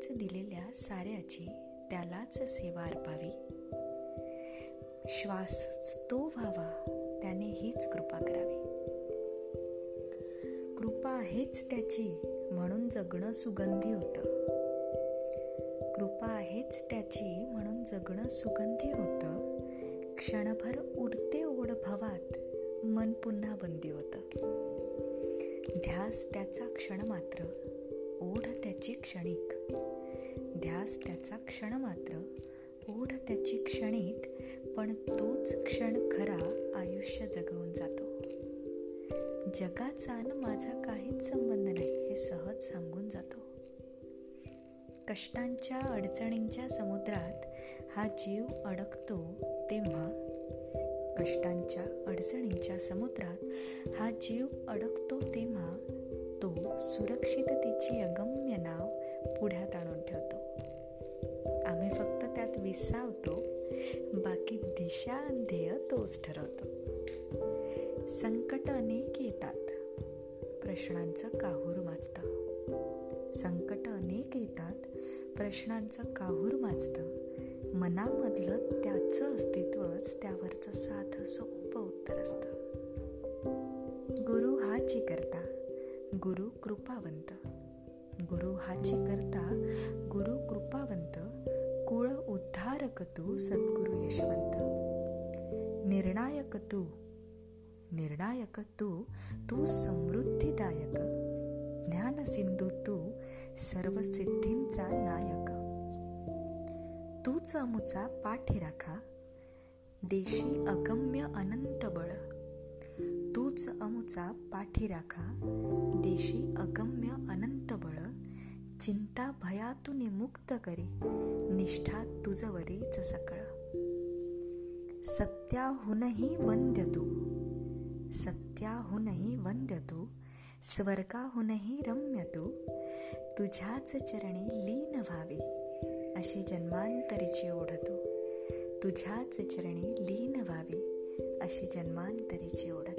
त्यानेच दिलेल्या साऱ्याची त्यालाच सेवा अर्पावी. श्वास तो व्हावा त्याने हीच कृपा करावी. कृपा हेच त्याची म्हणून जगणं सुगंधी होतं. कृपा आहेच त्याची म्हणून जगणं सुगंधी होतं. क्षणभर उरते ओढ भवात मन पुन्हा बंदी होतं. ध्यास त्याचा क्षण मात्र ओढ त्याची क्षणिक. ध्यास त्याचा क्षण मात्र ओढ त्याची क्षणिक पण तोच क्षण खरा आयुष्य जगवून जातो. जगाचा न माझा काहीच संबंध नाही हे सहज सांगून जातो. कष्टांच्या अडचणींच्या समुद्रात हा जीव अडकतो तेव्हा कष्टांच्या अडचणींच्या समुद्रात हा जीव अडकतो तेव्हा सुरक्षिततेची अगम्य नाव पुढ्यात आणून ठेवतो. आम्ही फक्त त्यात विसावतो बाकी दिशा ध्येय तोच ठरवतो. संकट अनेक येतात प्रश्नांचं काहूर माजतं संकट अनेक येतात प्रश्नांचं काहूर माजतं मनामधलं त्याचं अस्तित्वच त्यावरचं साधं सोपं उत्तर असतं. गुरु हा करता गुरु कृपावंत. गुरु हाची करता गुरु कृपावंत कुळ उद्धारक तू सद्गुरु यशवंत. निर्णायक तू निर्णायक तू तू समृद्धिदायक. ज्ञानसिंधू तू सर्व सिद्धींचा नायक. तूच अमुचा पाठी राखा. देशी अगम्य अनंत बळ. अमुच अमुचा पाठी राखा. देशी अगम्य अनंत बळ. चिंता भयातून मुक्त करी. निष्ठा तुझवरीच सकळ. सत्याहूनही वंद्य तू. सत्याहूनही वंद्य तू. स्वर्गाहूनही रम्य तू. तुझ्याच चरणी लीन व्हावी. अशी जन्मांतरीची ओढतो तुझ्याच चरणी लीन व्हावी. अशी जन्मांतरीची ओढ